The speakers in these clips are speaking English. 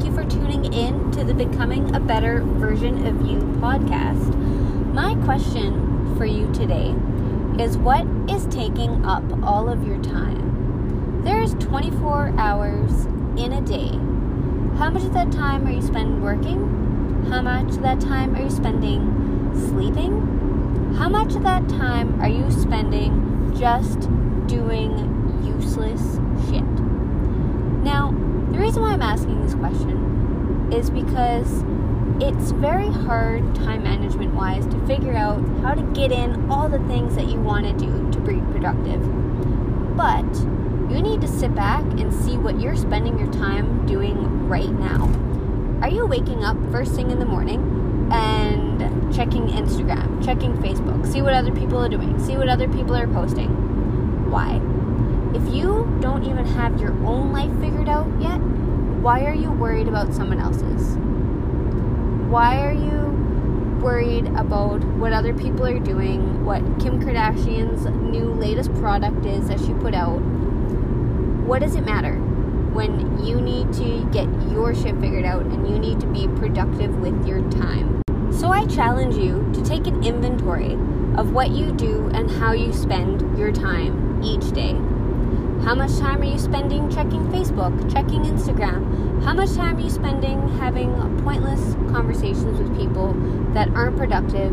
thank you for tuning in to the Becoming a Better Version of You podcast. My question for you today is what is taking up all of your time? There's 24 hours in a day. How much of that time are you spending working? How much of that time are you spending sleeping? How much of that time are you spending just doing useless shit? Now, the reason why I'm asking this question is because it's very hard time management wise to figure out how to get in all the things that you want to do to be productive. But you need to sit back and see what you're spending your time doing right now. Are you waking up first thing in the morning and checking Instagram, checking Facebook, see what other people are doing, see what other people are posting? Why? Don't even have your own life figured out yet, why are you worried about someone else's? why are you worried about what other people are doing, what Kim Kardashian's new latest product is that she put out? What does it matter when you need to get your shit figured out and you need to be productive with your time? So I challenge you to take an inventory of what you do and how you spend your time each day. How much time are you spending checking Facebook, checking Instagram? How much time are you spending having pointless conversations with people that aren't productive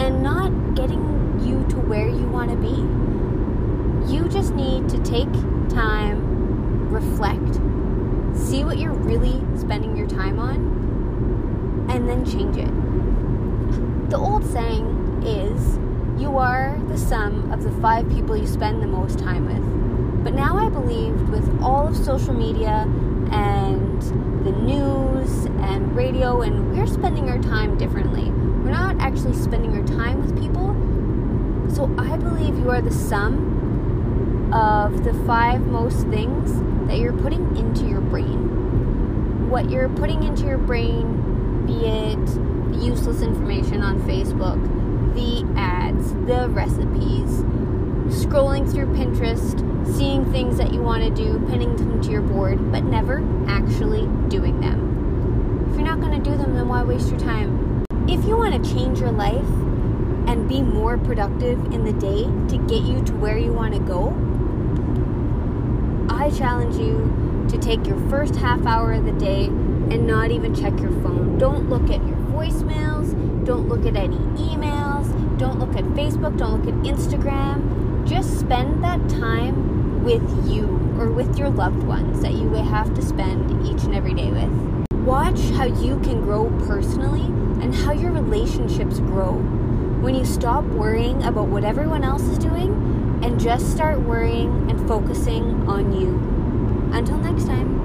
and not getting you to where you want to be? You just need to take time, reflect, see what you're really spending your time on, and then change it. The old saying is, you are the sum of the five people you spend the most time with. But now I believe with all of social media and the news and radio, and we're spending our time differently. We're not actually spending our time with people. So I believe you are the sum of the five most things that you're putting into your brain. What you're putting into your brain, be it useless information on Facebook, the ads, the recipes, scrolling through Pinterest, seeing things that you want to do, pinning them to your board, but never actually doing them. If you're not going to do them, then why waste your time? If you want to change your life and be more productive in the day to get you to where you want to go, I challenge you to take your first half hour of the day and not even check your phone. Don't look at your voicemails, don't look at any emails, don't look at Facebook, don't look at Instagram. Just spend that time with you or with your loved ones that you have to spend each and every day with. Watch how you can grow personally and how your relationships grow when you stop worrying about what everyone else is doing and just start worrying and focusing on you. Until next time.